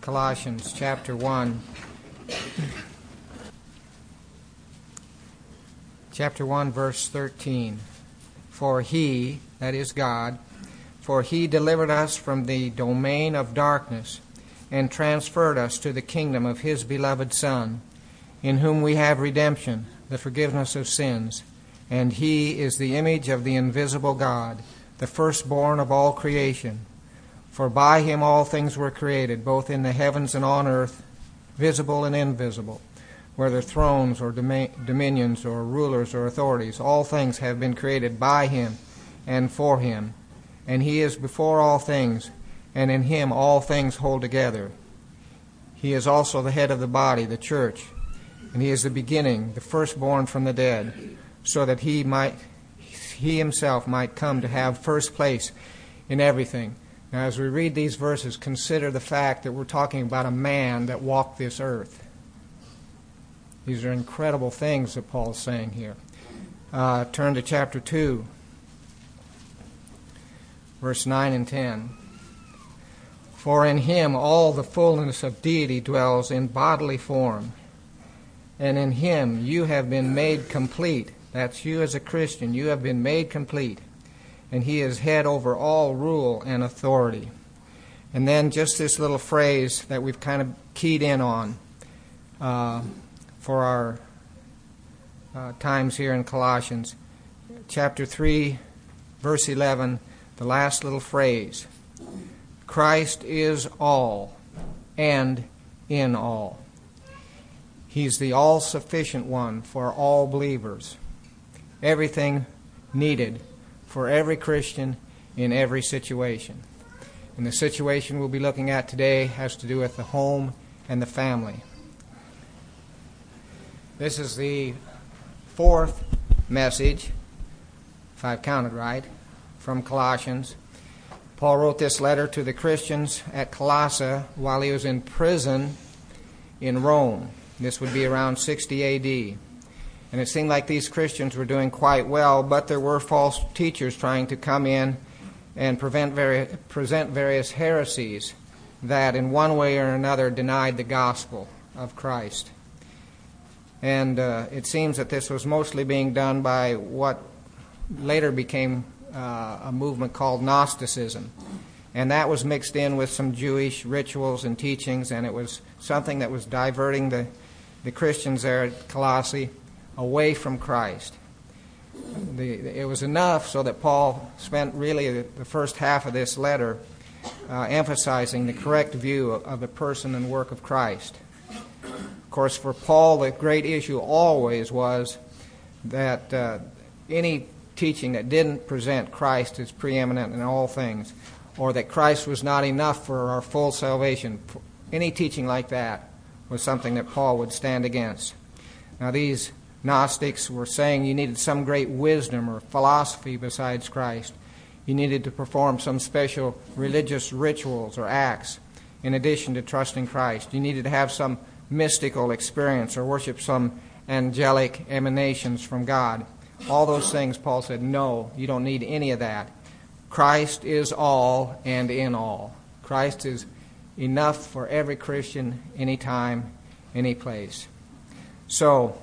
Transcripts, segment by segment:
Colossians chapter 1. Chapter 1, verse 13. For he, that is God, for he delivered us from the domain of darkness and transferred us to the kingdom of his beloved Son, in whom we have redemption, the forgiveness of sins. And he is the image of the invisible God, the firstborn of all creation. For by him all things were created, both in the heavens and on earth, visible and invisible, whether thrones or dominions or rulers or authorities. All things have been created by him and for him. And he is before all things, and in him all things hold together. He is also the head of the body, the church, and he is the beginning, the firstborn from the dead, so that he might he himself might come to have first place in everything. Now, as we read these verses, consider the fact that we're talking about a man that walked this earth. These are incredible things that Paul's saying here. Uh, turn to chapter 2, verse 9 and 10. For in him all the fullness of deity dwells in bodily form, and in him you have been made complete. That's you as a Christian. You have been made complete and he is head over all rule and authority. And then just this little phrase that we've kind of keyed in on uh, for our uh, times here in Colossians. Chapter 3, verse 11, the last little phrase Christ is all and in all. He's the all sufficient one for all believers. Everything needed for every Christian in every situation. And the situation we'll be looking at today has to do with the home and the family. This is the fourth message, if I've counted right, from Colossians. Paul wrote this letter to the Christians at Colossae while he was in prison in Rome. This would be around 60 AD. And it seemed like these Christians were doing quite well, but there were false teachers trying to come in and vari- present various heresies that, in one way or another, denied the gospel of Christ. And uh, it seems that this was mostly being done by what later became uh, a movement called Gnosticism. And that was mixed in with some Jewish rituals and teachings, and it was something that was diverting the, the Christians there at Colossae away from Christ. The, it was enough so that Paul spent really the, first half of this letter uh, emphasizing the correct view of, of the person and work of Christ. Of course, for Paul, the great issue always was that uh, any teaching that didn't present Christ as preeminent in all things, or that Christ was not enough for our full salvation, any teaching like that was something that Paul would stand against. Now, these Gnostics were saying you needed some great wisdom or philosophy besides Christ. You needed to perform some special religious rituals or acts in addition to trusting Christ. You needed to have some mystical experience or worship some angelic emanations from God. All those things, Paul said, no, you don't need any of that. Christ is all and in all. Christ is enough for every Christian, anytime, any place. So,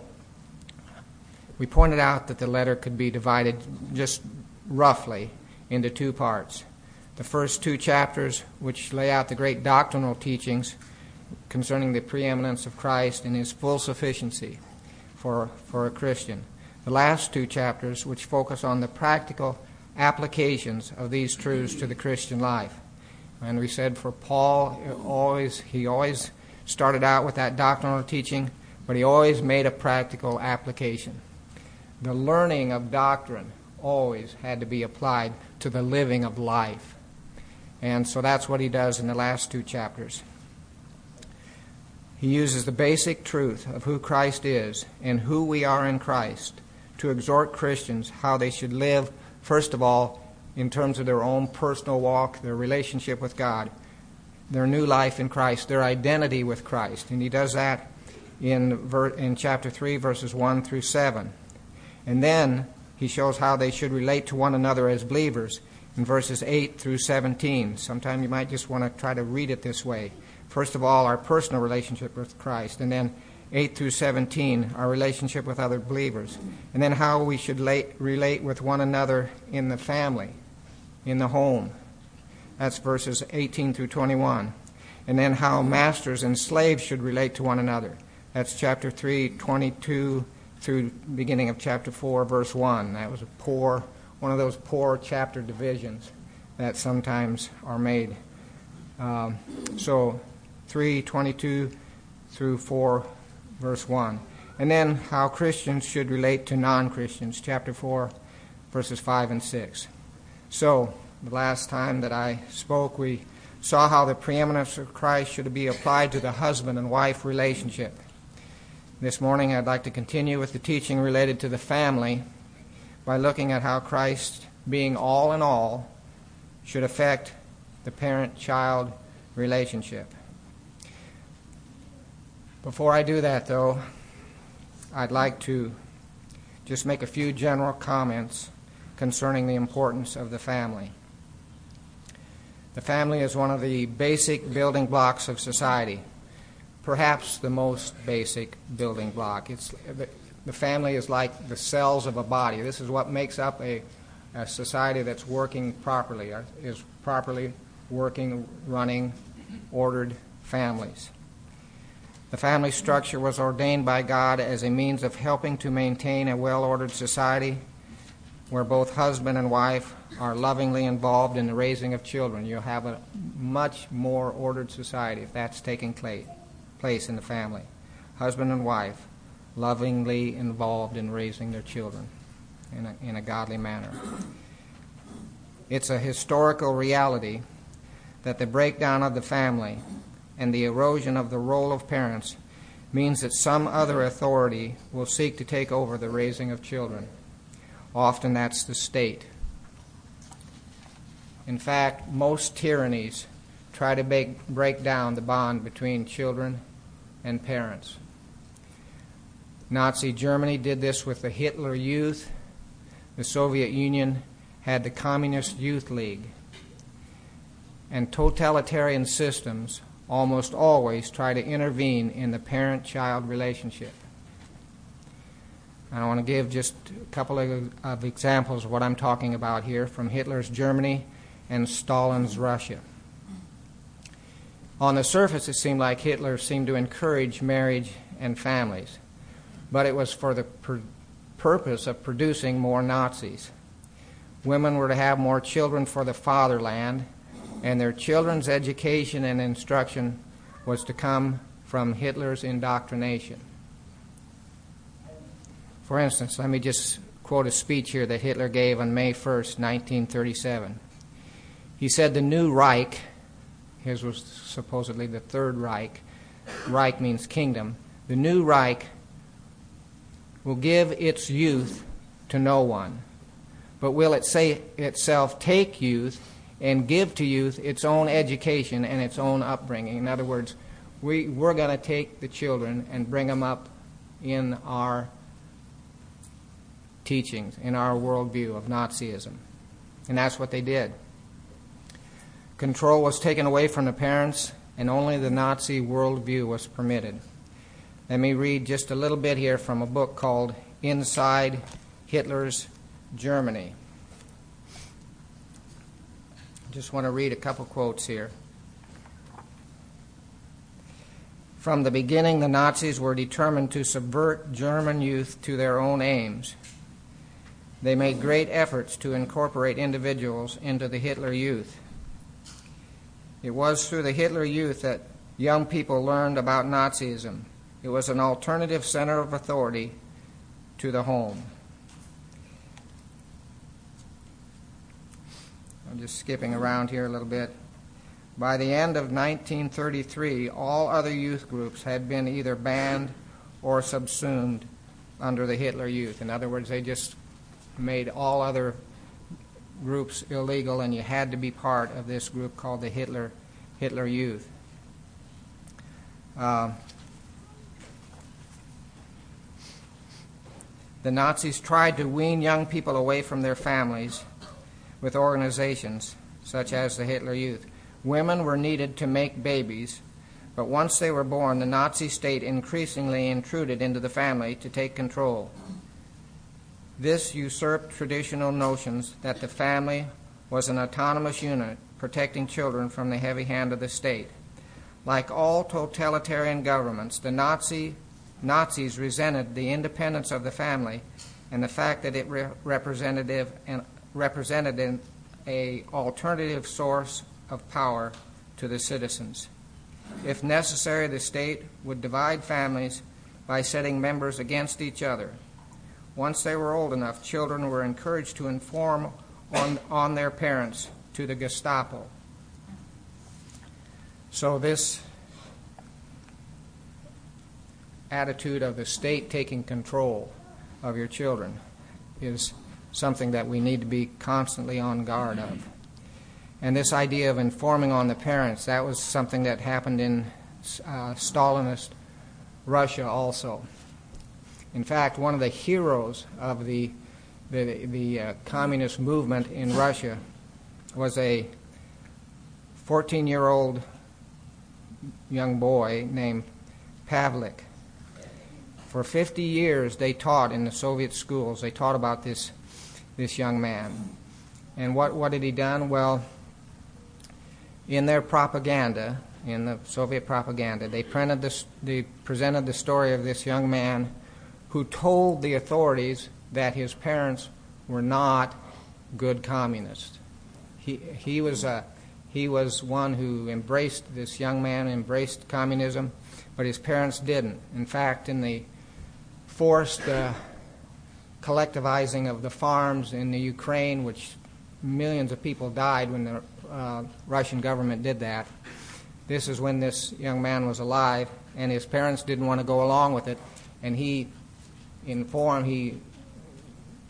we pointed out that the letter could be divided just roughly into two parts. The first two chapters, which lay out the great doctrinal teachings concerning the preeminence of Christ and his full sufficiency for, for a Christian. The last two chapters, which focus on the practical applications of these truths to the Christian life. And we said for Paul, always he always started out with that doctrinal teaching, but he always made a practical application the learning of doctrine always had to be applied to the living of life. And so that's what he does in the last two chapters. He uses the basic truth of who Christ is and who we are in Christ to exhort Christians how they should live, first of all, in terms of their own personal walk, their relationship with God, their new life in Christ, their identity with Christ. And he does that in, in chapter 3, verses 1 through 7. And then he shows how they should relate to one another as believers in verses 8 through 17. Sometime you might just want to try to read it this way First of all, our personal relationship with Christ, and then 8 through 17, our relationship with other believers, and then how we should late, relate with one another in the family, in the home. That's verses 18 through 21. And then how masters and slaves should relate to one another. That's chapter 3, 22 through beginning of chapter 4, verse 1. That was a poor, one of those poor chapter divisions that sometimes are made. Um, so 3, 22 through 4, verse 1. And then how Christians should relate to non Christians, chapter 4, verses 5 and 6. So, the last time that I spoke, we saw how the preeminence of Christ should be applied to the husband and wife relationship. This morning, I'd like to continue with the teaching related to the family by looking at how Christ, being all in all, should affect the parent child relationship. Before I do that, though, I'd like to just make a few general comments concerning the importance of the family. The family is one of the basic building blocks of society perhaps the most basic building block. It's, the family is like the cells of a body. This is what makes up a, a society that's working properly, uh, is properly working, running, ordered families. The family structure was ordained by God as a means of helping to maintain a well ordered society where both husband and wife are lovingly involved in the raising of children. You'll have a much more ordered society if that's taking place place in the family. Husband and wife, lovingly involved in raising their children in a, in a godly manner. It's a historical reality that the breakdown of the family and the erosion of the role of parents means that some other authority will seek to take over the raising of children. Often that's the state. In fact, most tyrannies try to break, break down the bond between children and parents. Nazi Germany did this with the Hitler Youth. The Soviet Union had the Communist Youth League. And totalitarian systems almost always try to intervene in the parent child relationship. I want to give just a couple of, of, examples of what I'm talking about here from Hitler's Germany and Stalin's Russia. On the surface, it seemed like Hitler seemed to encourage marriage and families, but it was for the pur- purpose of producing more Nazis. Women were to have more children for the fatherland, and their children's education and instruction was to come from Hitler's indoctrination. For instance, let me just quote a speech here that Hitler gave on May 1st, 1937. He said, The new Reich his was supposedly the Third Reich. Reich means kingdom. The new Reich will give its youth to no one, but will it say itself take youth and give to youth its own education and its own upbringing. In other words, we, we're going to take the children and bring them up in our teachings, in our worldview of Nazism. And that's what they did. Control was taken away from the parents, and only the Nazi worldview was permitted. Let me read just a little bit here from a book called Inside Hitler's Germany. Just want to read a couple quotes here. From the beginning, the Nazis were determined to subvert German youth to their own aims. They made great efforts to incorporate individuals into the Hitler Youth. It was through the Hitler Youth that young people learned about Nazism. It was an alternative center of authority to the home. I'm just skipping around here a little bit. By the end of 1933, all other youth groups had been either banned or subsumed under the Hitler Youth. In other words, they just made all other groups illegal, and you had to be part of this group called the Hitler Hitler Youth. Uh, the Nazis tried to wean young people away from their families with organizations such as the Hitler Youth. Women were needed to make babies, But once they were born, the Nazi state increasingly intruded into the family to take control. This usurped traditional notions that the family was an autonomous unit protecting children from the heavy hand of the state. Like all totalitarian governments, the Nazi, Nazis resented the independence of the family and the fact that it re- represented an, represented an a alternative source of power to the citizens. If necessary, the state would divide families by setting members against each other. Once they were old enough, children were encouraged to inform on, on their parents to the Gestapo. So, this attitude of the state taking control of your children is something that we need to be constantly on guard of. And this idea of informing on the parents, that was something that happened in uh, Stalinist Russia also. In fact, one of the heroes of the, uh, communist movement in Russia was a 14 year old young boy named Pavlik. For 50 years, they taught in the Soviet schools, they taught about this, this young man. And what, what had he done? Well, in their propaganda, in the Soviet propaganda, they presented the story of this young man who told the authorities that his parents were not good communists. He, he, was, a, he was one who embraced, this young man embraced communism, but his parents didn't. In fact, in the forced uh, collectivizing of the farms in the Ukraine, which millions of people died when the uh, Russian government did that. This is when this young man was alive, and his parents didn't want to go along with it, and he informed, he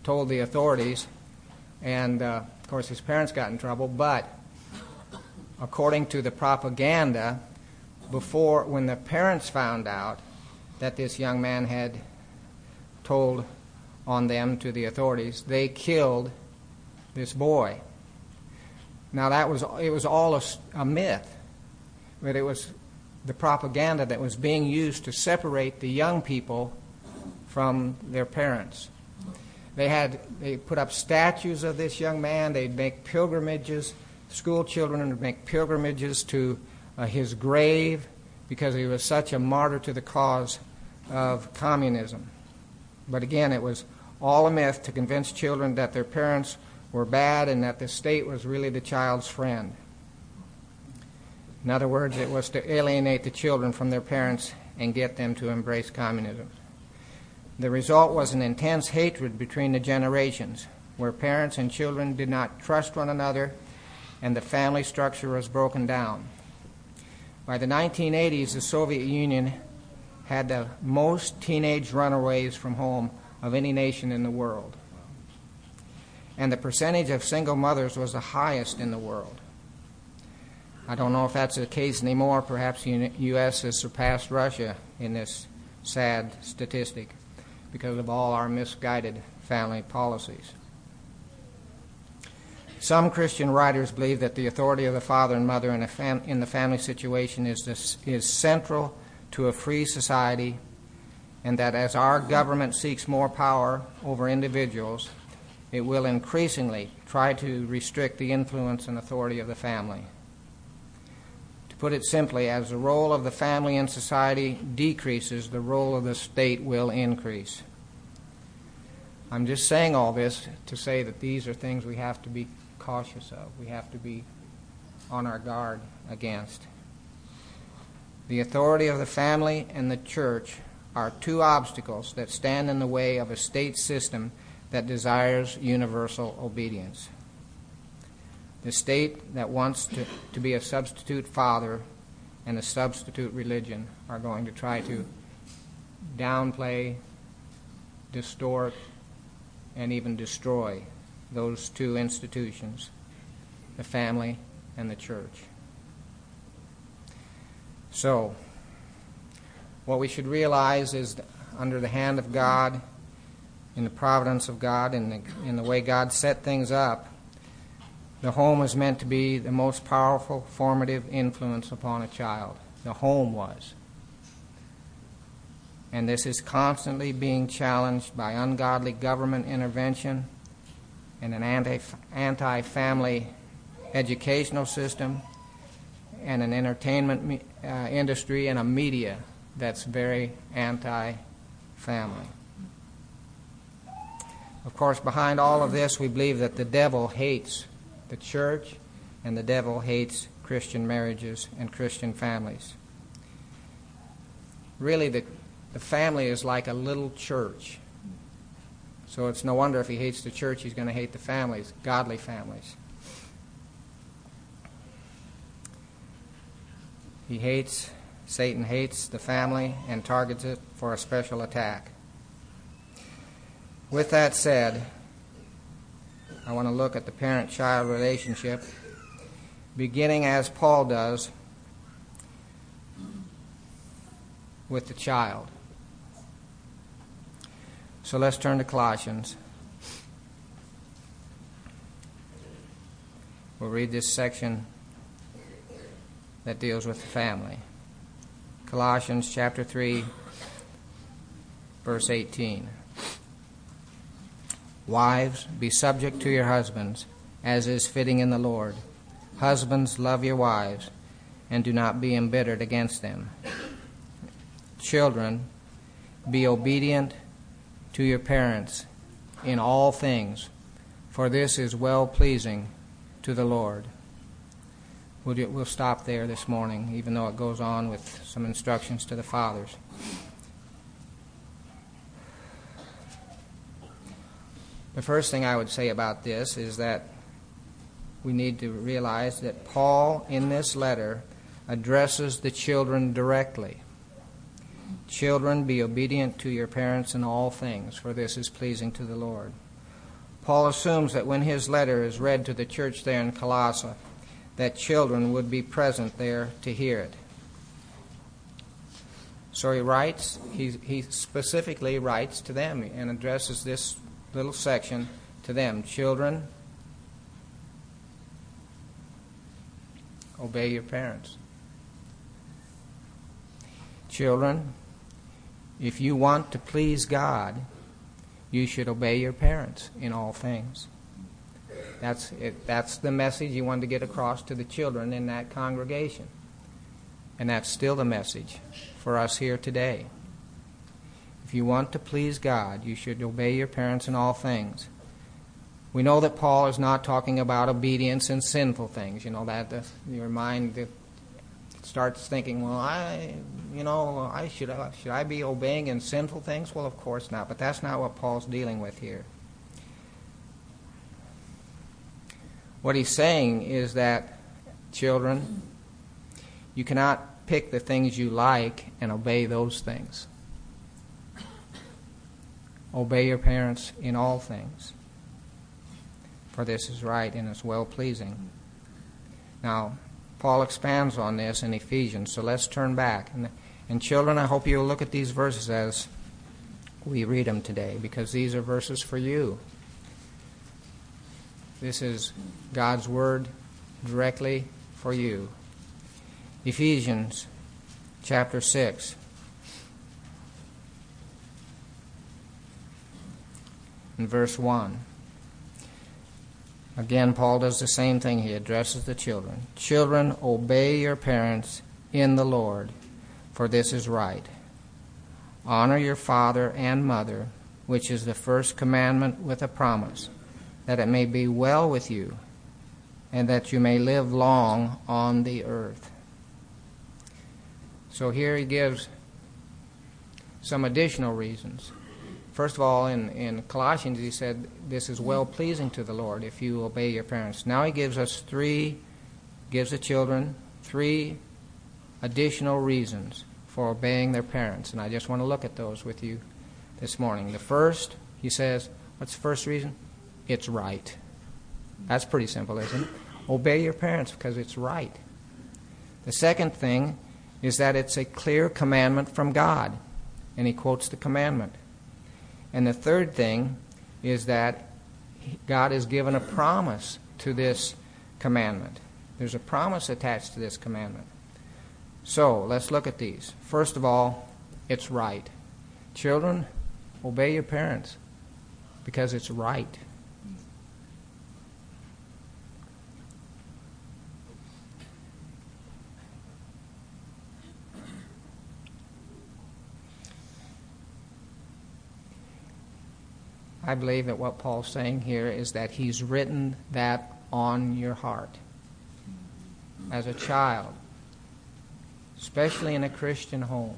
told the authorities, and uh, of course, his parents got in trouble, but according to the propaganda, before, when the parents found out that this young man had told on them to the authorities, they killed this boy. Now that was it was all a, a myth, but it was the propaganda that was being used to separate the young people from their parents. They had they put up statues of this young man. They'd make pilgrimages. School children would make pilgrimages to uh, his grave because he was such a martyr to the cause of communism. But again, it was all a myth to convince children that their parents were bad and that the state was really the child's friend. In other words, it was to alienate the children from their parents and get them to embrace communism. The result was an intense hatred between the generations, where parents and children did not trust one another and the family structure was broken down. By the 1980s, the Soviet Union had the most teenage runaways from home of any nation in the world. And the percentage of single mothers was the highest in the world. I don't know if that's the case anymore. Perhaps the U.S. has surpassed Russia in this sad statistic because of all our misguided family policies. Some Christian writers believe that the authority of the father and mother in, fam- in the family situation is, this, is central to a free society, and that as our government seeks more power over individuals, it will increasingly try to restrict the influence and authority of the family. Put it simply, as the role of the family in society decreases, the role of the state will increase. I'm just saying all this to say that these are things we have to be cautious of, we have to be on our guard against. The authority of the family and the church are two obstacles that stand in the way of a state system that desires universal obedience. The state that wants to, to be a substitute father and a substitute religion are going to try to downplay, distort, and even destroy those two institutions the family and the church. So, what we should realize is under the hand of God, in the providence of God, in the, in the way God set things up, the home is meant to be the most powerful formative influence upon a child. the home was. And this is constantly being challenged by ungodly government intervention and an anti family educational system and an entertainment uh, industry and a media that's very anti family. Of course, behind all of this, we believe that the devil hates the church and the devil hates Christian marriages and Christian families. Really, the, the family is like a little church. So it's no wonder if he hates the church, he's going to hate the families, godly families. He hates, Satan hates the family and targets it for a special attack. With that said, I want to look at the parent child relationship, beginning as Paul does with the child. So let's turn to Colossians. We'll read this section that deals with the family. Colossians chapter 3, verse 18. Wives, be subject to your husbands, as is fitting in the Lord. Husbands, love your wives, and do not be embittered against them. Children, be obedient to your parents in all things, for this is well pleasing to the Lord. We'll, stop there this morning, even though it goes on with some instructions to the fathers. The first thing I would say about this is that we need to realize that Paul, in this letter, addresses the children directly. Children, be obedient to your parents in all things, for this is pleasing to the Lord. Paul assumes that when his letter is read to the church there in Colossae, that children would be present there to hear it. So he writes, he, he specifically writes to them and addresses this little section to them Children, obey your parents. Children, if you want to please God, you should obey your parents in all things. That's, it, that's the message you wanted to get across to the children in that congregation. And that's still the message for us here today. If you want to please God, you should obey your parents in all things. We know that Paul is not talking about obedience in sinful things. You know that the, your mind starts thinking, well, I, you know, I should should I be obeying in sinful things? Well, of course not. But that's not what Paul's dealing with here. What he's saying is that, children, you cannot pick the things you like and obey those things. Obey your parents in all things, for this is right and is well pleasing. Now, Paul expands on this in Ephesians, so let's turn back. And, and children, I hope you'll look at these verses as we read them today, because these are verses for you. This is God's Word directly for you. Ephesians chapter 6. In verse 1. Again, Paul does the same thing. He addresses the children. Children, obey your parents in the Lord, for this is right. Honor your father and mother, which is the first commandment with a promise that it may be well with you, and that you may live long on the earth. So here he gives some additional reasons. First of all, in, in Colossians, he said, This is well pleasing to the Lord if you obey your parents. Now he gives us three, gives the children three additional reasons for obeying their parents. And I just want to look at those with you this morning. The first, he says, What's the first reason? it's right. That's pretty simple, isn't it? Obey your parents because it's right. The second thing is that it's a clear commandment from God, and he quotes the commandment. And the third thing is that God has given a promise to this commandment. There's a promise attached to this commandment. So let's look at these. First of all, it's right. Children, obey your parents because it's right. I believe that what Paul's saying here is that he's written that on your heart as a child, especially in a Christian home.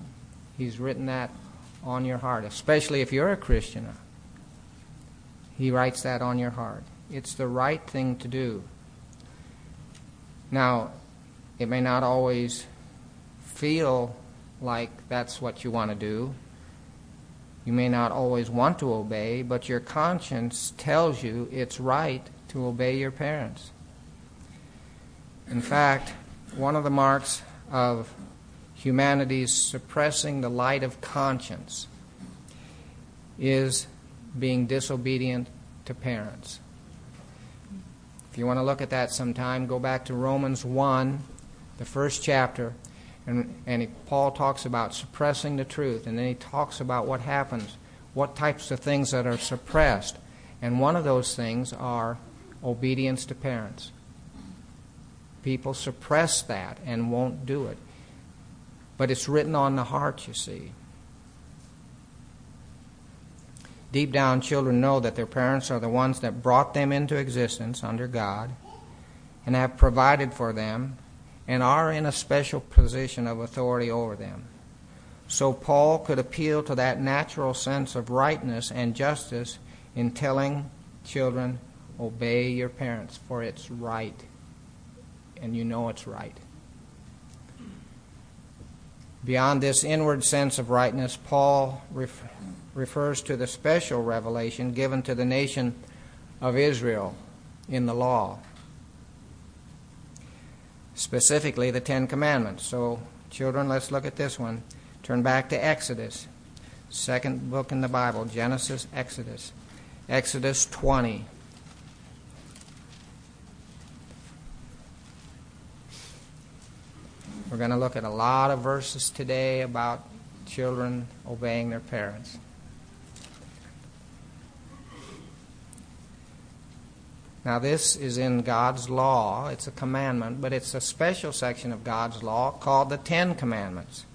He's written that on your heart, especially if you're a Christian. He writes that on your heart. It's the right thing to do. Now, it may not always feel like that's what you want to do. You may not always want to obey, but your conscience tells you it's right to obey your parents. In fact, one of the marks of humanity's suppressing the light of conscience is being disobedient to parents. If you want to look at that sometime, go back to Romans 1, the first chapter, and, Paul talks about suppressing the truth, and then he talks about what happens, what types of things that are suppressed. And one of those things are obedience to parents. People suppress that and won't do it. But it's written on the heart, you see. Deep down, children know that their parents are the ones that brought them into existence under God and have provided for them and are in a special position of authority over them. So Paul could appeal to that natural sense of rightness and justice in telling children, obey your parents, for it's right, and you know it's right. Beyond this inward sense of rightness, Paul ref- refers to the special revelation given to the nation of Israel in the law specifically the Ten Commandments. So, children, let's look at this one. Turn back to Exodus, second book in the Bible Genesis, Exodus. Exodus 20. We're going to look at a lot of verses today about children obeying their parents. Now, this is in God's law. It's a commandment, but it's a special section of God's law called the Ten Commandments.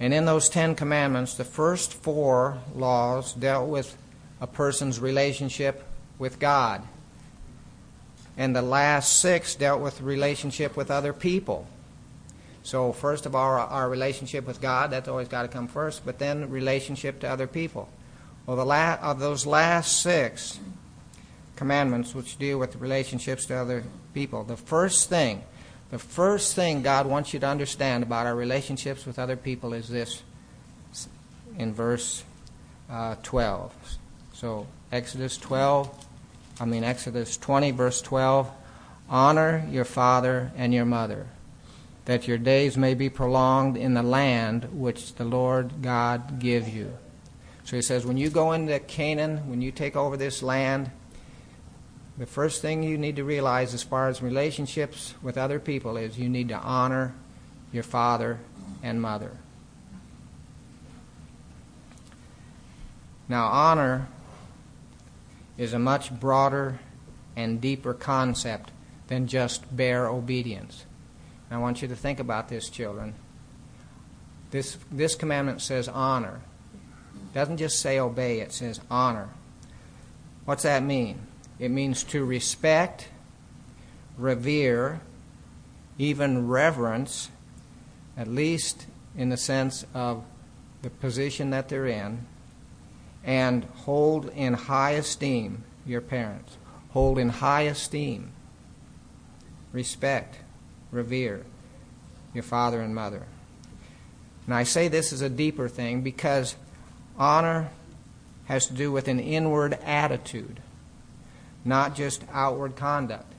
And in those Ten Commandments, the first four laws dealt with a person's relationship with God. And the last six dealt with relationship with other people. So, first of all, our relationship with God, that's always got to come first, but then relationship to other people. Well, the la- of those last six, commandments which deal with relationships to other people. The first thing, the first thing God wants you to understand about our relationships with other people is this in verse uh, 12. So, Exodus 12, I mean, Exodus 20, verse 12 Honor your father and your mother, that your days may be prolonged in the land which the Lord God gives you. So he says, when you go into Canaan, when you take over this land, the first thing you need to realize as far as relationships with other people is you need to honor your father and mother. Now, honor is a much broader and deeper concept than just bare obedience. And I want you to think about this, children. This, this commandment says honor. It doesn't just say obey, it says honor. What's that mean? It means to respect, revere, even reverence, at least in the sense of the position that they're in, and hold in high esteem your parents. Hold in high esteem, respect, revere your father and mother. And I say this is a deeper thing because honor has to do with an inward attitude not just outward conduct.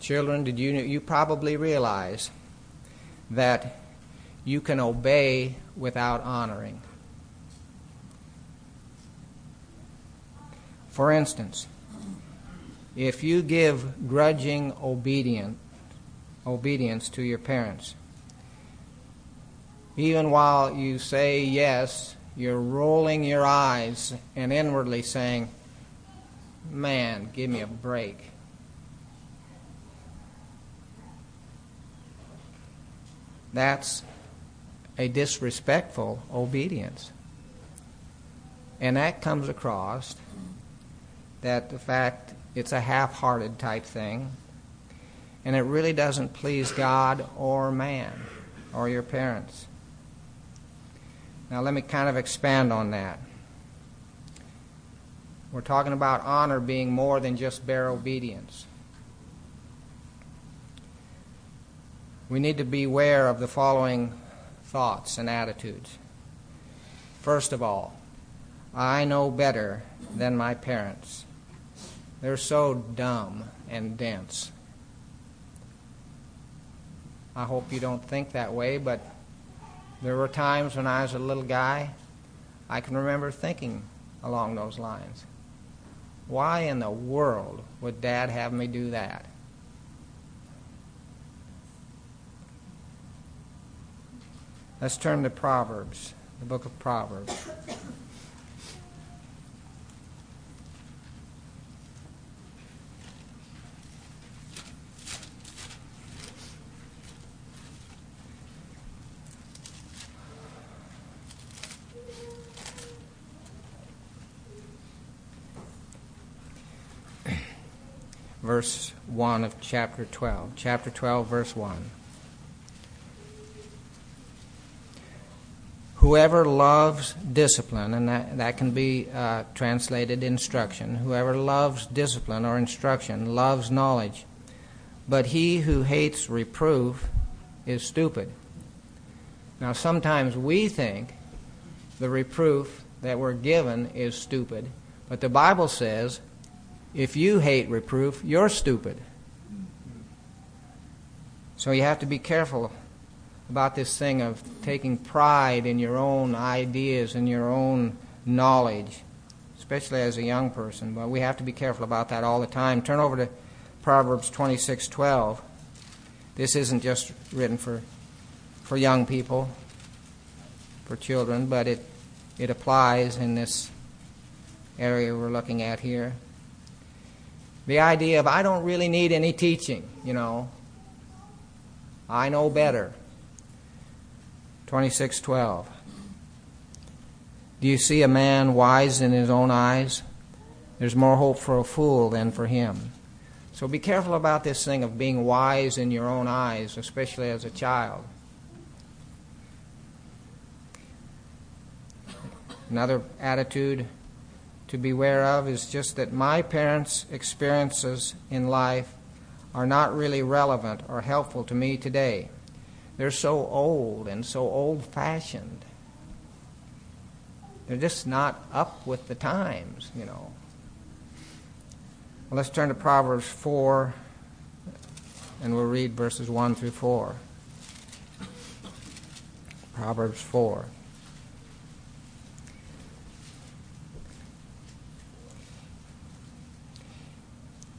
Children, did you you probably realize that you can obey without honoring? For instance, if you give grudging obedience obedience to your parents. Even while you say yes, you're rolling your eyes and inwardly saying, Man, give me a break. That's a disrespectful obedience. And that comes across that the fact it's a half hearted type thing, and it really doesn't please God or man or your parents. Now, let me kind of expand on that. We're talking about honor being more than just bare obedience. We need to beware of the following thoughts and attitudes. First of all, I know better than my parents. They're so dumb and dense. I hope you don't think that way, but there were times when I was a little guy, I can remember thinking along those lines. Why in the world would Dad have me do that? Let's turn to Proverbs, the book of Proverbs. Verse 1 of chapter 12. Chapter 12, verse 1. Whoever loves discipline, and that, that can be uh, translated instruction, whoever loves discipline or instruction loves knowledge. But he who hates reproof is stupid. Now, sometimes we think the reproof that we're given is stupid, but the Bible says if you hate reproof, you're stupid. So you have to be careful about this thing of taking pride in your own ideas and your own knowledge, especially as a young person. But we have to be careful about that all the time. Turn over to Proverbs 26:12. This isn't just written for for young people, for children, but it it applies in this area we're looking at here the idea of I don't really need any teaching, you know. I know better. 26:12 Do you see a man wise in his own eyes? There's more hope for a fool than for him. So be careful about this thing of being wise in your own eyes, especially as a child. Another attitude to beware of is just that my parents' experiences in life are not really relevant or helpful to me today. They're so old and so old fashioned. They're just not up with the times, you know. Well, let's turn to Proverbs 4 and we'll read verses 1 through 4. Proverbs 4.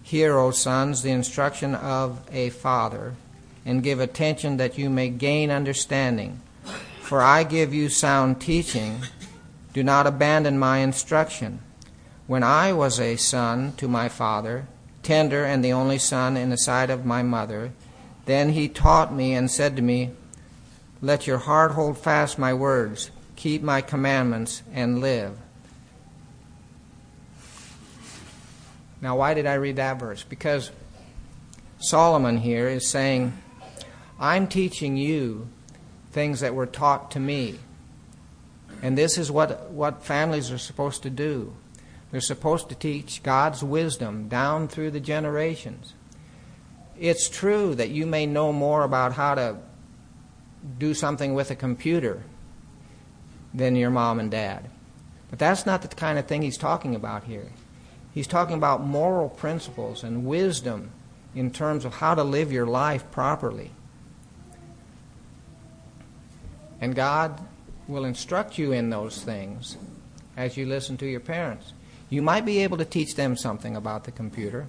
Hear, O sons, the instruction of a father, and give attention that you may gain understanding. For I give you sound teaching. Do not abandon my instruction. When I was a son to my father, tender and the only son in the sight of my mother, then he taught me and said to me, Let your heart hold fast my words, keep my commandments, and live. Now, why did I read that verse? Because Solomon here is saying, I'm teaching you things that were taught to me. And this is what, what families are supposed to do. They're supposed to teach God's wisdom down through the generations. It's true that you may know more about how to do something with a computer than your mom and dad. But that's not the kind of thing he's talking about here. He's talking about moral principles and wisdom in terms of how to live your life properly. And God will instruct you in those things as you listen to your parents. You might be able to teach them something about the computer,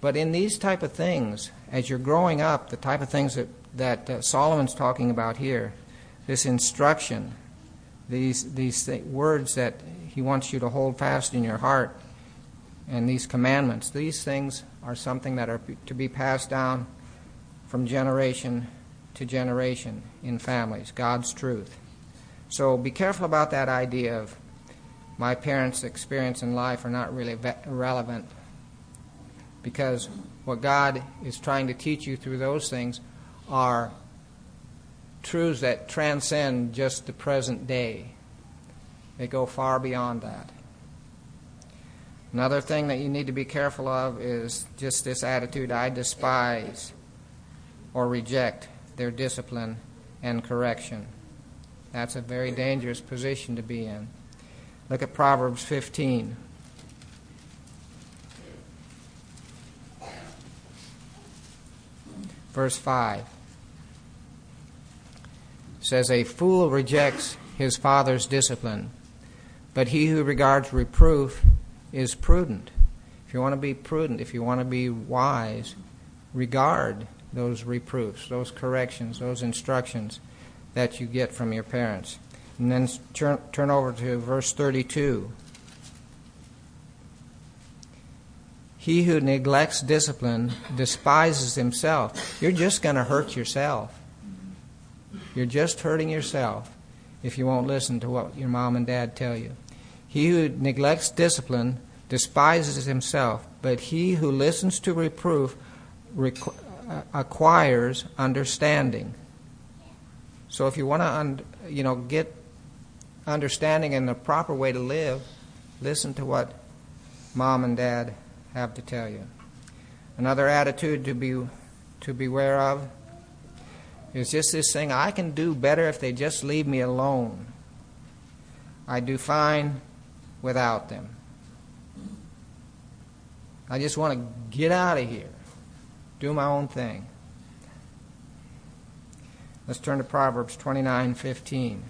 But in these type of things, as you're growing up, the type of things that, that uh, Solomon's talking about here, this instruction, these, these th- words that he wants you to hold fast in your heart, and these commandments, these things are something that are to be passed down from generation to generation in families, God's truth. So be careful about that idea of my parents' experience in life are not really relevant because what God is trying to teach you through those things are truths that transcend just the present day. They go far beyond that. Another thing that you need to be careful of is just this attitude I despise or reject their discipline and correction. That's a very dangerous position to be in. Look at Proverbs 15. Verse 5 says, A fool rejects his father's discipline, but he who regards reproof is prudent. If you want to be prudent, if you want to be wise, regard those reproofs, those corrections, those instructions that you get from your parents. And then turn, turn over to verse 32. He who neglects discipline despises himself. You're just going to hurt yourself. You're just hurting yourself if you won't listen to what your mom and dad tell you. He who neglects discipline despises himself, but he who listens to reproof requ- uh, acquires understanding. So if you want to, un- you know, get understanding and the proper way to live, listen to what mom and dad have to tell you. Another attitude to be to beware of is just this thing I can do better if they just leave me alone. I do fine without them. I just want to get out of here, do my own thing. Let's turn to Proverbs 29:15.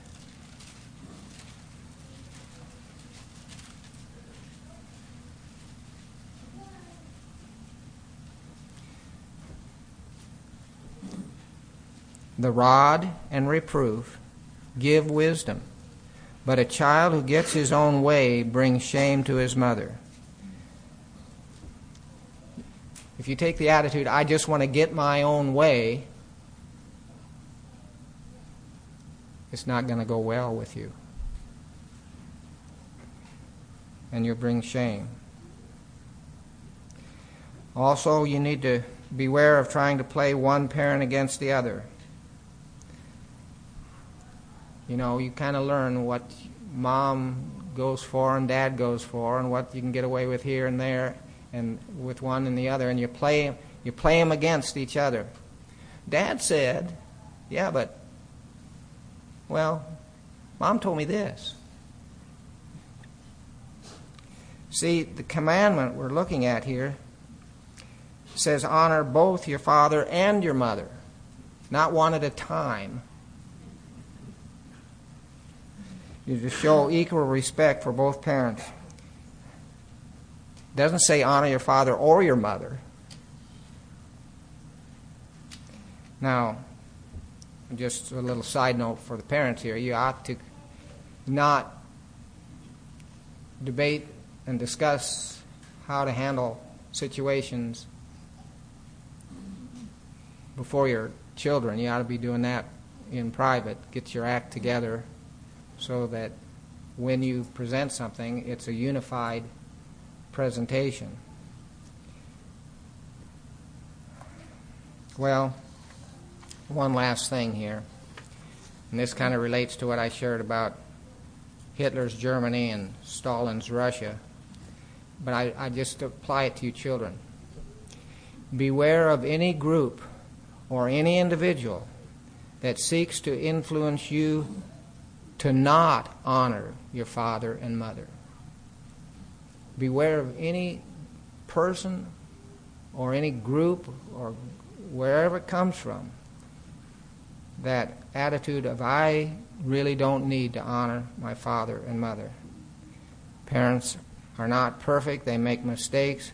The rod and reproof give wisdom, but a child who gets his own way brings shame to his mother. If you take the attitude, I just want to get my own way, it's not going to go well with you. And you'll bring shame. Also, you need to beware of trying to play one parent against the other. You know, you kind of learn what mom goes for and dad goes for and what you can get away with here and there and with one and the other and you play you play them against each other. Dad said, "Yeah, but well, mom told me this." See, the commandment we're looking at here says honor both your father and your mother, not one at a time. You to show equal respect for both parents. It doesn't say honor your father or your mother. Now, just a little side note for the parents here. You ought to not debate and discuss how to handle situations before your children. You ought to be doing that in private. Get your act together so that when you present something, it's a unified presentation. Well, one last thing here, and this kind of relates to what I shared about Hitler's Germany and Stalin's Russia, but I, I just apply it to you children. Beware of any group or any individual that seeks to influence you to not honor your father and mother. Beware of any person or any group or wherever it comes from that attitude of I really don't need to honor my father and mother. Parents are not perfect, they make mistakes,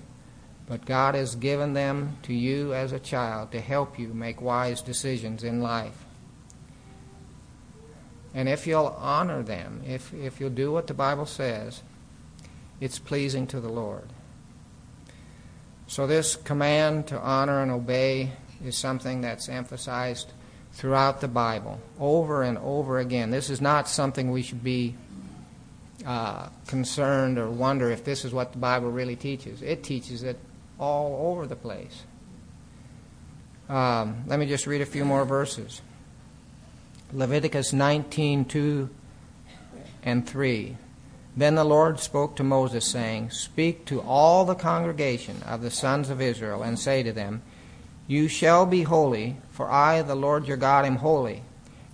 But God has given them to you as a child to help you make wise decisions in life. And if you'll honor them, if, if you'll do what the Bible says, it's pleasing to the Lord. So, this command to honor and obey is something that's emphasized throughout the Bible, over and over again. This is not something we should be uh, concerned or wonder if this is what the Bible really teaches. It teaches it all over the place. Um, let me just read a few more verses. Leviticus 19 2 and 3. Then the Lord spoke to Moses, saying, Speak to all the congregation of the sons of Israel, and say to them, You shall be holy, for I, the Lord your God, am holy.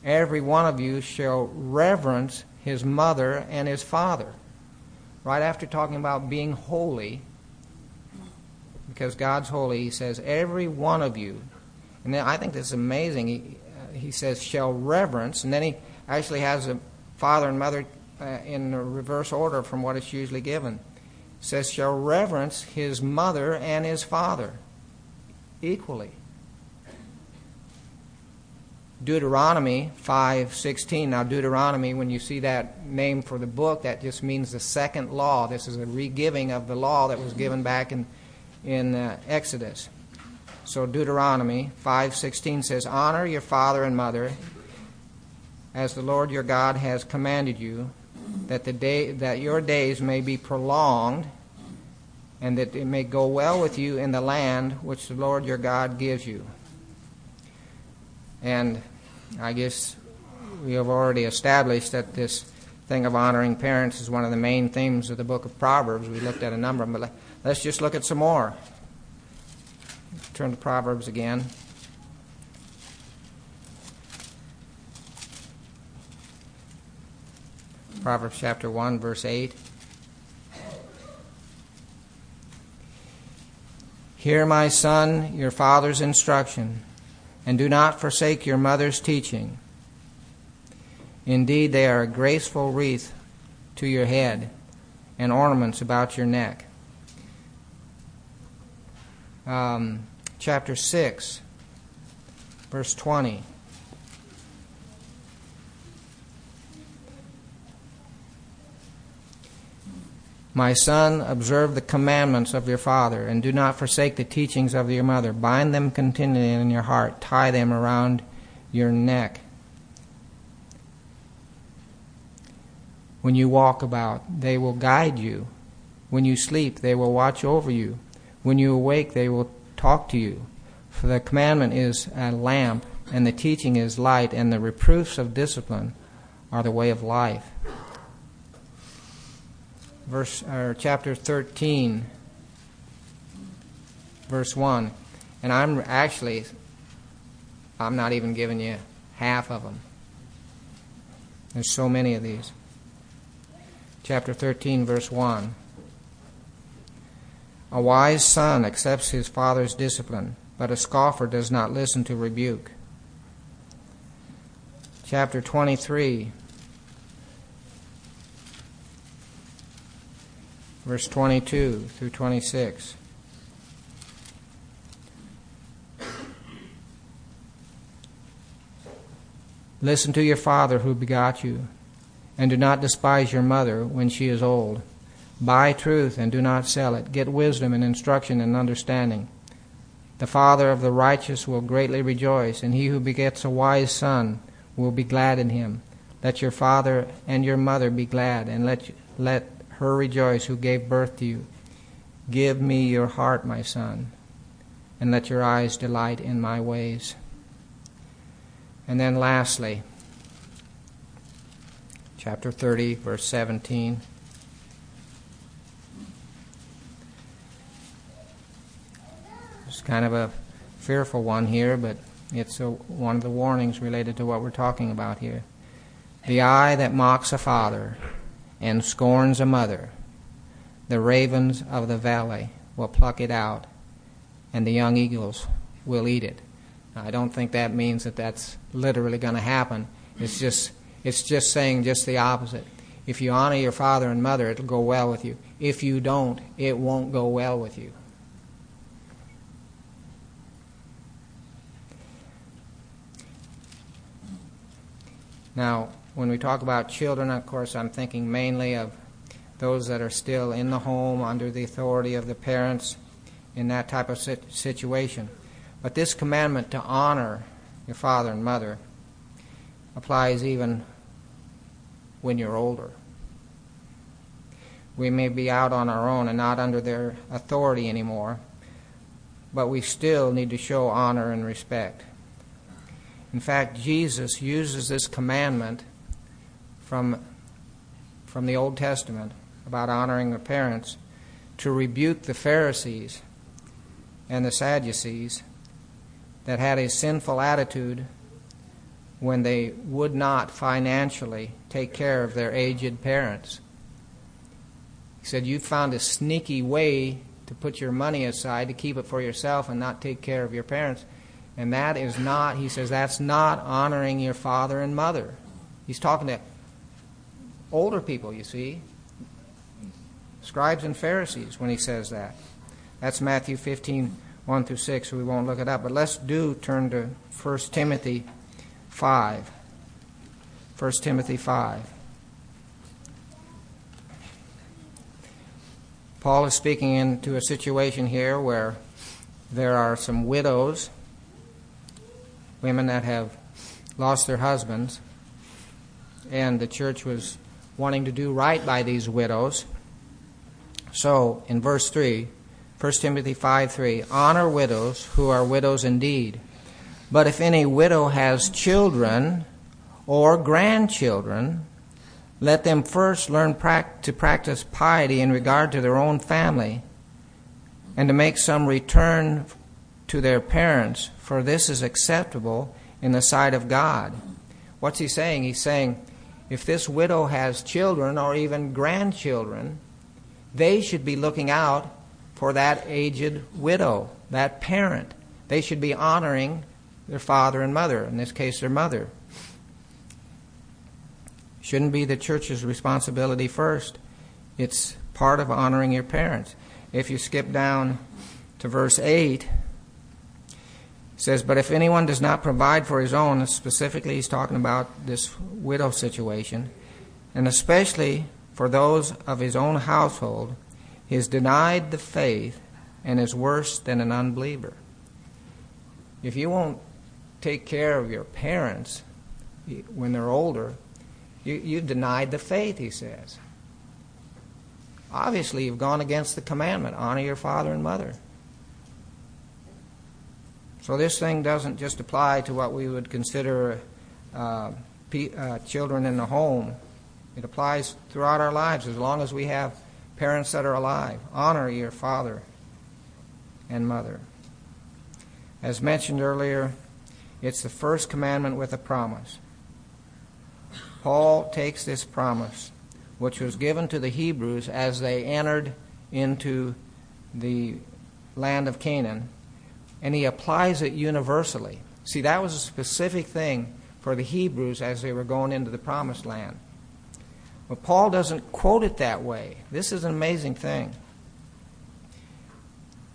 Every one of you shall reverence his mother and his father. Right after talking about being holy, because God's holy, he says, Every one of you. And I think this is amazing. He, says, shall reverence, and then he actually has a father and mother uh, in reverse order from what it's usually given. Says, shall reverence his mother and his father equally. Deuteronomy 5:16. Now Deuteronomy when you see that name for the book that just means the second law. This is a regiving of the law that was given back in in uh, Exodus. So Deuteronomy 5:16 says, "Honor your father and mother as the Lord your God has commanded you, that the day that your days may be prolonged and that it may go well with you in the land which the Lord your God gives you. And I guess we have already established that this thing of honoring parents is one of the main themes of the book of Proverbs. We looked at a number of them, but let's just look at some more. Turn to Proverbs again. Proverbs chapter 1, verse 8. Hear, my son, your father's instruction, and do not forsake your mother's teaching. Indeed, they are a graceful wreath to your head and ornaments about your neck. Um, chapter 6, verse 20. My son, observe the commandments of your father, and do not forsake the teachings of your mother. Bind them continually in your heart, tie them around your neck. When you walk about, they will guide you. When you sleep, they will watch over you. When you awake, they will talk to you. For the commandment is a lamp, and the teaching is light, and the reproofs of discipline are the way of life. Verse or chapter 13 verse 1 and i'm actually i'm not even giving you half of them there's so many of these. Chapter 13 verse 1 a wise son accepts his father's discipline but a scoffer does not listen to rebuke chapter 23 verse 22 through 26. Listen to your father who begot you, and do not despise your mother when she is old. Buy truth and do not sell it. Get wisdom and instruction and understanding. The father of the righteous will greatly rejoice, and he who begets a wise son will be glad in him. Let your father and your mother be glad, and let, let her rejoice who gave birth to you. Give me your heart, my son, and let your eyes delight in my ways. And then lastly, chapter 30, verse 17. It's kind of a fearful one here, but it's a, one of the warnings related to what we're talking about here. The eye that mocks a father and scorns a mother. The ravens of the valley will pluck it out, and the young eagles will eat it. I don't think that means that that's literally going to happen. It's just it's just saying just the opposite. If you honor your father and mother, it'll go well with you. If you don't, it won't go well with you. Now, when we talk about children, of course, I'm thinking mainly of those that are still in the home under the authority of the parents in that type of situation. But this commandment to honor your father and mother applies even when you're older. We may be out on our own and not under their authority anymore, but we still need to show honor and respect. In fact, Jesus uses this commandment from, from the Old Testament about honoring the parents to rebuke the Pharisees and the Sadducees that had a sinful attitude when they would not financially take care of their aged parents. He said, You found a sneaky way to put your money aside to keep it for yourself and not take care of your parents. And that is not, he says, that's not honoring your father and mother. He's talking to older people, you see, scribes and Pharisees when he says that. That's Matthew 15, 1 through 6. We won't look it up. But let's do turn to 1 Timothy 5. 1 Timothy 5. Paul is speaking into a situation here where there are some widows, women that have lost their husbands, and the church was wanting to do right by these widows. So, in verse 3, 1 Timothy 5 3, honor widows who are widows indeed. But if any widow has children or grandchildren, let them first learn to practice piety in regard to their own family and to make some return to their parents, for this is acceptable in the sight of God. What's he saying? He's saying, if this widow has children or even grandchildren, they should be looking out for that aged widow, that parent. They should be honoring their father and mother, in this case, their mother. Shouldn't be the church's responsibility first. It's part of honoring your parents. If you skip down to verse 8, says, But if anyone does not provide for his own, specifically he's talking about this widow situation, and especially for those of his own household, he is denied the faith and is worse than an unbeliever. If you won't take care of your parents when they're older, you, you've denied the faith, he says. Obviously, you've gone against the commandment honor your father and mother. So this thing doesn't just apply to what we would consider uh, uh, children in the home. It applies throughout our lives as long as we have parents that are alive. Honor your father and mother. As mentioned earlier, it's the first commandment with a promise. Paul takes this promise, which was given to the Hebrews as they entered into the land of Canaan, and he applies it universally. See, that was a specific thing for the Hebrews as they were going into the promised land. But Paul doesn't quote it that way. This is an amazing thing.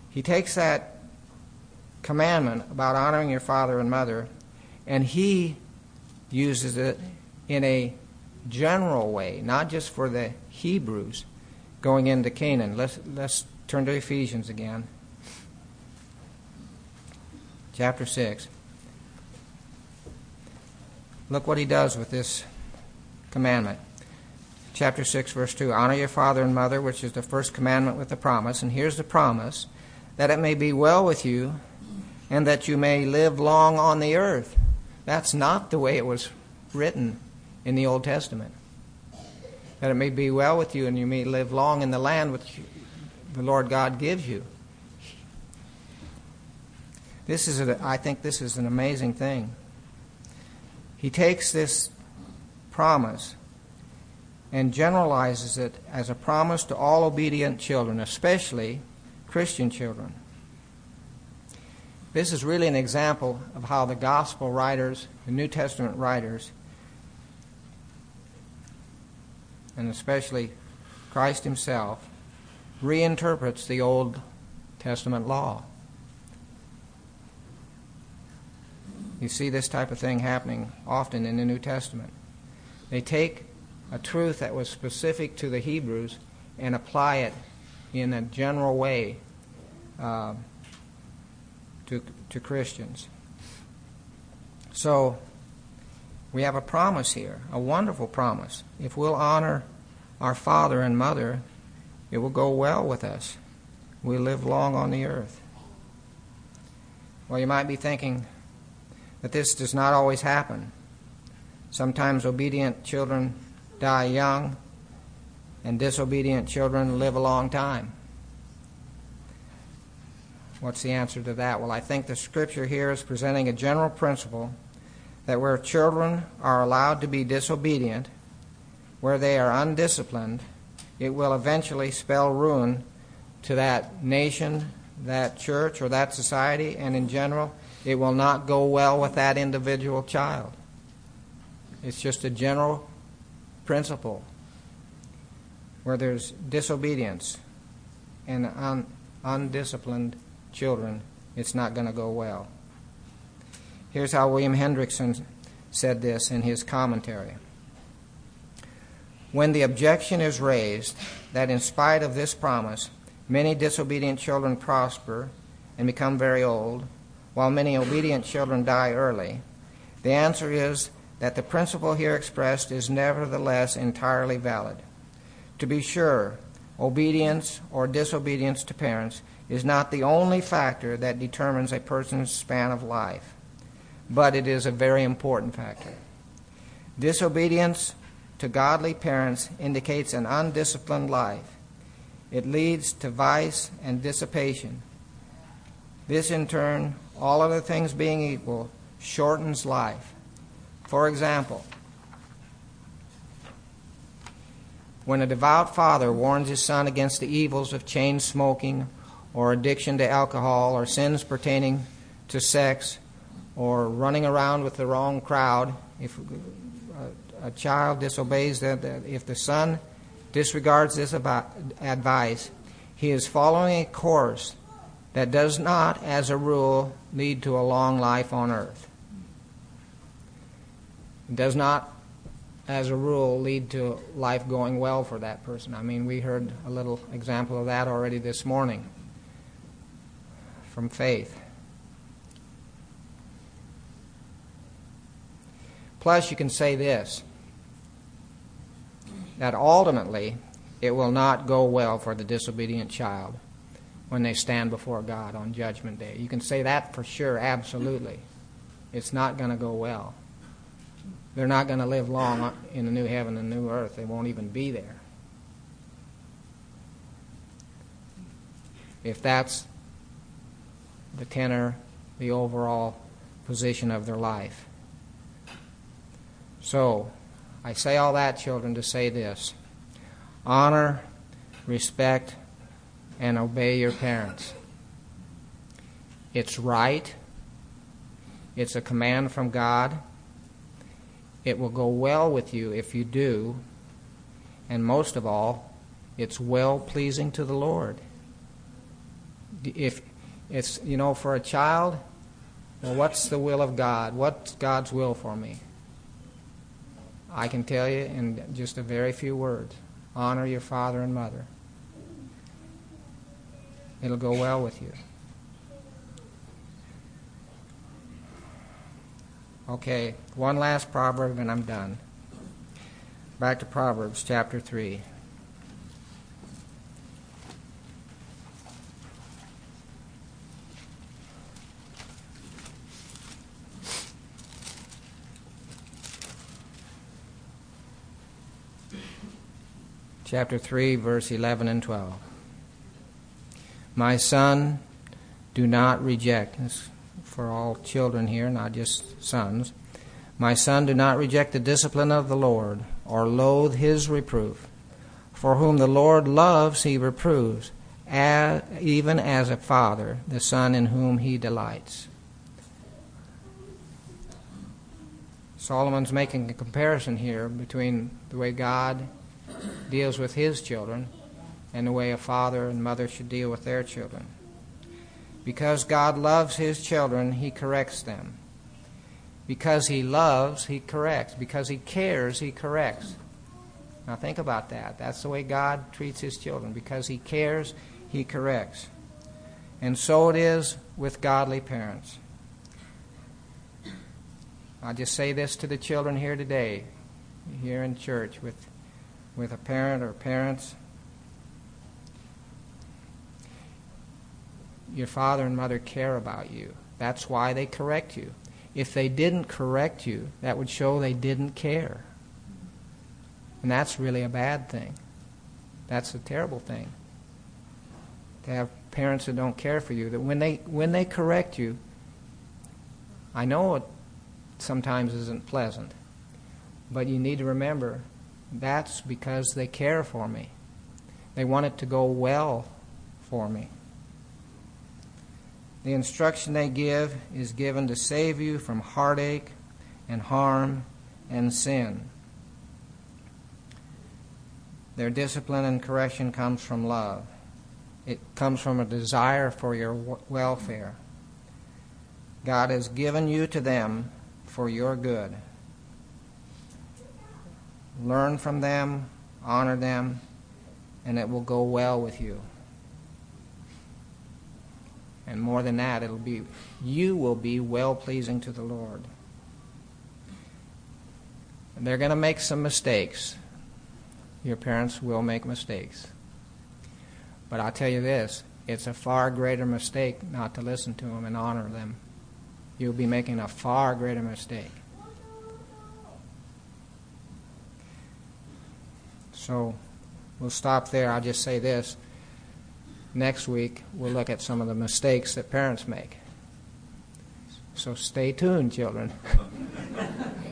He takes that commandment about honoring your father and mother, and he uses it in a general way, not just for the Hebrews going into Canaan. Let's, let's turn to Ephesians again chapter 6. Look what he does with this commandment. Chapter 6, verse 2 Honor your father and mother, which is the first commandment with the promise. And here's the promise that it may be well with you and that you may live long on the earth. That's not the way it was written in the Old Testament. That it may be well with you and you may live long in the land which the Lord God gives you. This is, a, I think, this is an amazing thing. He takes this promise and generalizes it as a promise to all obedient children, especially Christian children. This is really an example of how the gospel writers, the New Testament writers, and especially Christ himself, reinterprets the Old Testament law. You see this type of thing happening often in the New Testament. They take a truth that was specific to the Hebrews and apply it in a general way uh, to, to Christians. So we have a promise here, a wonderful promise. If we'll honor our father and mother, it will go well with us. We live long on the earth. Well, you might be thinking that this does not always happen. Sometimes obedient children die young, and disobedient children live a long time. What's the answer to that? Well, I think the scripture here is presenting a general principle that where children are allowed to be disobedient, where they are undisciplined, it will eventually spell ruin to that nation, that church, or that society, and in general, it will not go well with that individual child. It's just a general principle where there's disobedience and un- undisciplined children, it's not going to go well. Here's how William Hendriksen said this in his commentary. When the objection is raised that in spite of this promise, many disobedient children prosper and become very old, while many obedient children die early, the answer is that the principle here expressed is nevertheless entirely valid. To be sure, obedience or disobedience to parents is not the only factor that determines a person's span of life, but it is a very important factor. Disobedience to godly parents indicates an undisciplined life. It leads to vice and dissipation. This, in turn, all other things being equal, shortens life. For example, when a devout father warns his son against the evils of chain smoking or addiction to alcohol or sins pertaining to sex or running around with the wrong crowd, if a, a child disobeys that, if the son disregards this advice, he is following a course that does not, as a rule, lead to a long life on earth. It does not, as a rule, lead to life going well for that person. I mean, we heard a little example of that already this morning from faith. Plus, you can say this that ultimately it will not go well for the disobedient child when they stand before God on Judgment Day. You can say that for sure, absolutely. It's not going to go well. They're not going to live long in the new heaven and new earth. They won't even be there. If that's the tenor, the overall position of their life. So, I say all that, children, to say this honor, respect, and obey your parents. It's right, it's a command from God. It will go well with you if you do, and most of all, it's well pleasing to the Lord. If it's, you know, for a child, well, what's the will of God? What's God's will for me? I can tell you in just a very few words honor your father and mother. It'll go well with you. Okay, one last proverb and I'm done. Back to Proverbs chapter 3. chapter 3, verse 11 and 12. My son, do not reject, this for all children here, not just sons. My son, do not reject the discipline of the Lord, or loathe his reproof. For whom the Lord loves, he reproves, as, even as a father, the son in whom he delights. Solomon's making a comparison here between the way God deals with his children and the way a father and mother should deal with their children. Because God loves his children, he corrects them. Because he loves, he corrects. Because he cares, he corrects. Now think about that. That's the way God treats his children. Because he cares, he corrects. And so it is with godly parents. I just say this to the children here today, here in church, with, with a parent or parents. Your father and mother care about you. That's why they correct you. If they didn't correct you, that would show they didn't care. And that's really a bad thing. That's a terrible thing. To have parents that don't care for you, that when they when they correct you, I know it sometimes isn't pleasant, but you need to remember that's because they care for me. They want it to go well for me. The instruction they give is given to save you from heartache and harm and sin. Their discipline and correction comes from love. It comes from a desire for your welfare. God has given you to them for your good. Learn from them, honor them, and it will go well with you. And more than that, it'll be you will be well pleasing to the Lord. And they're going to make some mistakes. Your parents will make mistakes. But I'll tell you this it's a far greater mistake not to listen to them and honor them. You'll be making a far greater mistake. So we'll stop there. I'll just say this. Next week, we'll look at some of the mistakes that parents make. So stay tuned, children.